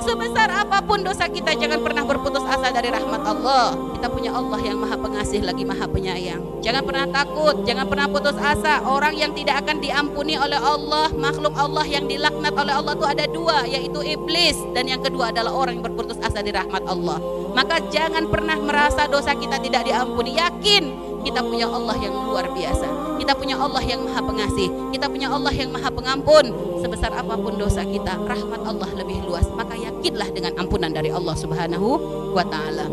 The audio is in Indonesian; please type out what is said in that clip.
Sebesar apa pun dosa kita jangan pernah berputus asa dari rahmat Allah. Kita punya Allah yang maha pengasih lagi maha penyayang. Jangan pernah takut, jangan pernah putus asa. Orang yang tidak akan diampuni oleh Allah, makhluk Allah yang dilaknat oleh Allah itu ada dua, yaitu iblis dan yang kedua adalah orang yang berputus asa di rahmat Allah. Maka jangan pernah merasa dosa kita tidak diampuni. Yakin kita punya Allah yang luar biasa. Kita punya Allah yang maha pengasih. Kita punya Allah yang maha pengampun. Sebesar apa pun dosa kita, rahmat Allah lebih luas. Maka yakinlah dengan ampunan dari Allah Subhanahu wa taala.